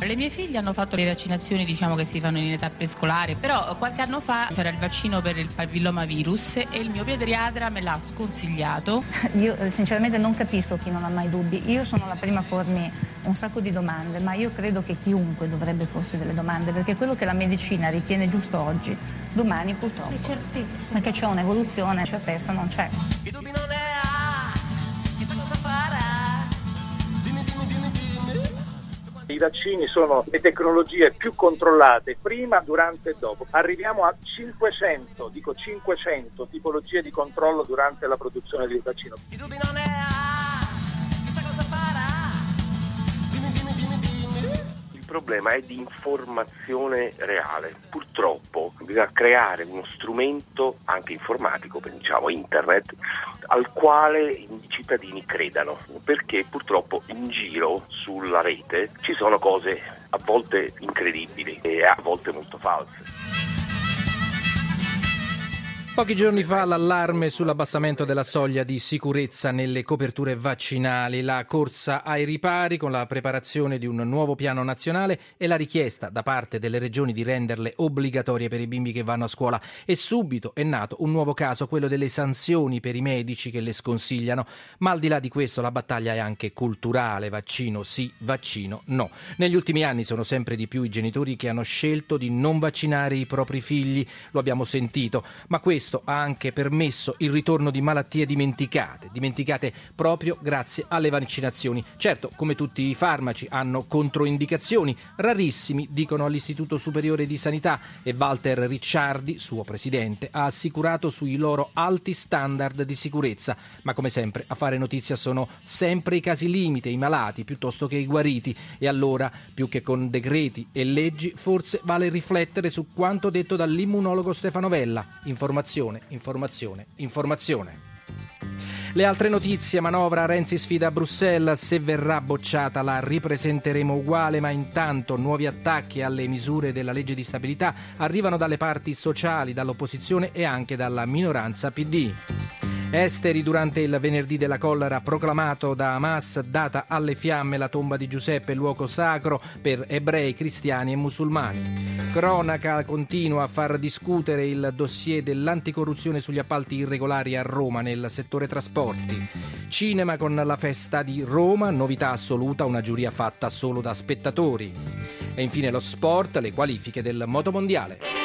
Le mie figlie hanno fatto le vaccinazioni diciamo che si fanno in età prescolare, però qualche anno fa c'era il vaccino per il papillomavirus e il mio pediatra me l'ha sconsigliato. Io eh, sinceramente non capisco chi non ha mai dubbi. Io sono la prima a pormi un sacco di domande, ma io credo che chiunque dovrebbe porsi delle domande, perché quello che la medicina ritiene giusto oggi, domani purtroppo. Le certezze. Perché c'è un'evoluzione, certezza non c'è. I vaccini sono le tecnologie più controllate prima, durante e dopo. Arriviamo a 500, dico 500 tipologie di controllo durante la produzione del vaccino. Problema è di informazione reale. Purtroppo bisogna creare uno strumento anche informatico, diciamo internet, al quale i cittadini credano, perché purtroppo in giro sulla rete ci sono cose a volte incredibili e a volte molto false. Pochi giorni fa l'allarme sull'abbassamento della soglia di sicurezza nelle coperture vaccinali, la corsa ai ripari con la preparazione di un nuovo piano nazionale e la richiesta da parte delle regioni di renderle obbligatorie per i bimbi che vanno a scuola. E subito è nato un nuovo caso, quello delle sanzioni per i medici che le sconsigliano. Ma al di là di questo la battaglia è anche culturale, vaccino sì, vaccino no. Negli ultimi anni sono sempre di più i genitori che hanno scelto di non vaccinare i propri figli, lo abbiamo sentito, ma questo ha anche permesso il ritorno di malattie dimenticate, dimenticate proprio grazie alle vaccinazioni. Certo, come tutti i farmaci hanno controindicazioni, rarissimi, dicono all'Istituto Superiore di Sanità e Walter Ricciardi, suo presidente, ha assicurato sui loro alti standard di sicurezza, ma come sempre a fare notizia sono sempre i casi limite, i malati piuttosto che i guariti. E allora più che con decreti e leggi forse vale riflettere su quanto detto dall'immunologo Stefano Vella, informazione informazione, informazione. Le altre notizie, manovra Renzi sfida a Bruxelles, se verrà bocciata la ripresenteremo uguale, ma intanto nuovi attacchi alle misure della legge di stabilità arrivano dalle parti sociali, dall'opposizione e anche dalla minoranza PD. Esteri durante il venerdì della collera proclamato da Hamas, data alle fiamme la tomba di Giuseppe, luogo sacro per ebrei, cristiani e musulmani. Cronaca continua a far discutere il dossier dell'anticorruzione sugli appalti irregolari a Roma nel settore trasporti. Cinema con la festa di Roma, novità assoluta, una giuria fatta solo da spettatori. E infine lo sport, le qualifiche del motomondiale.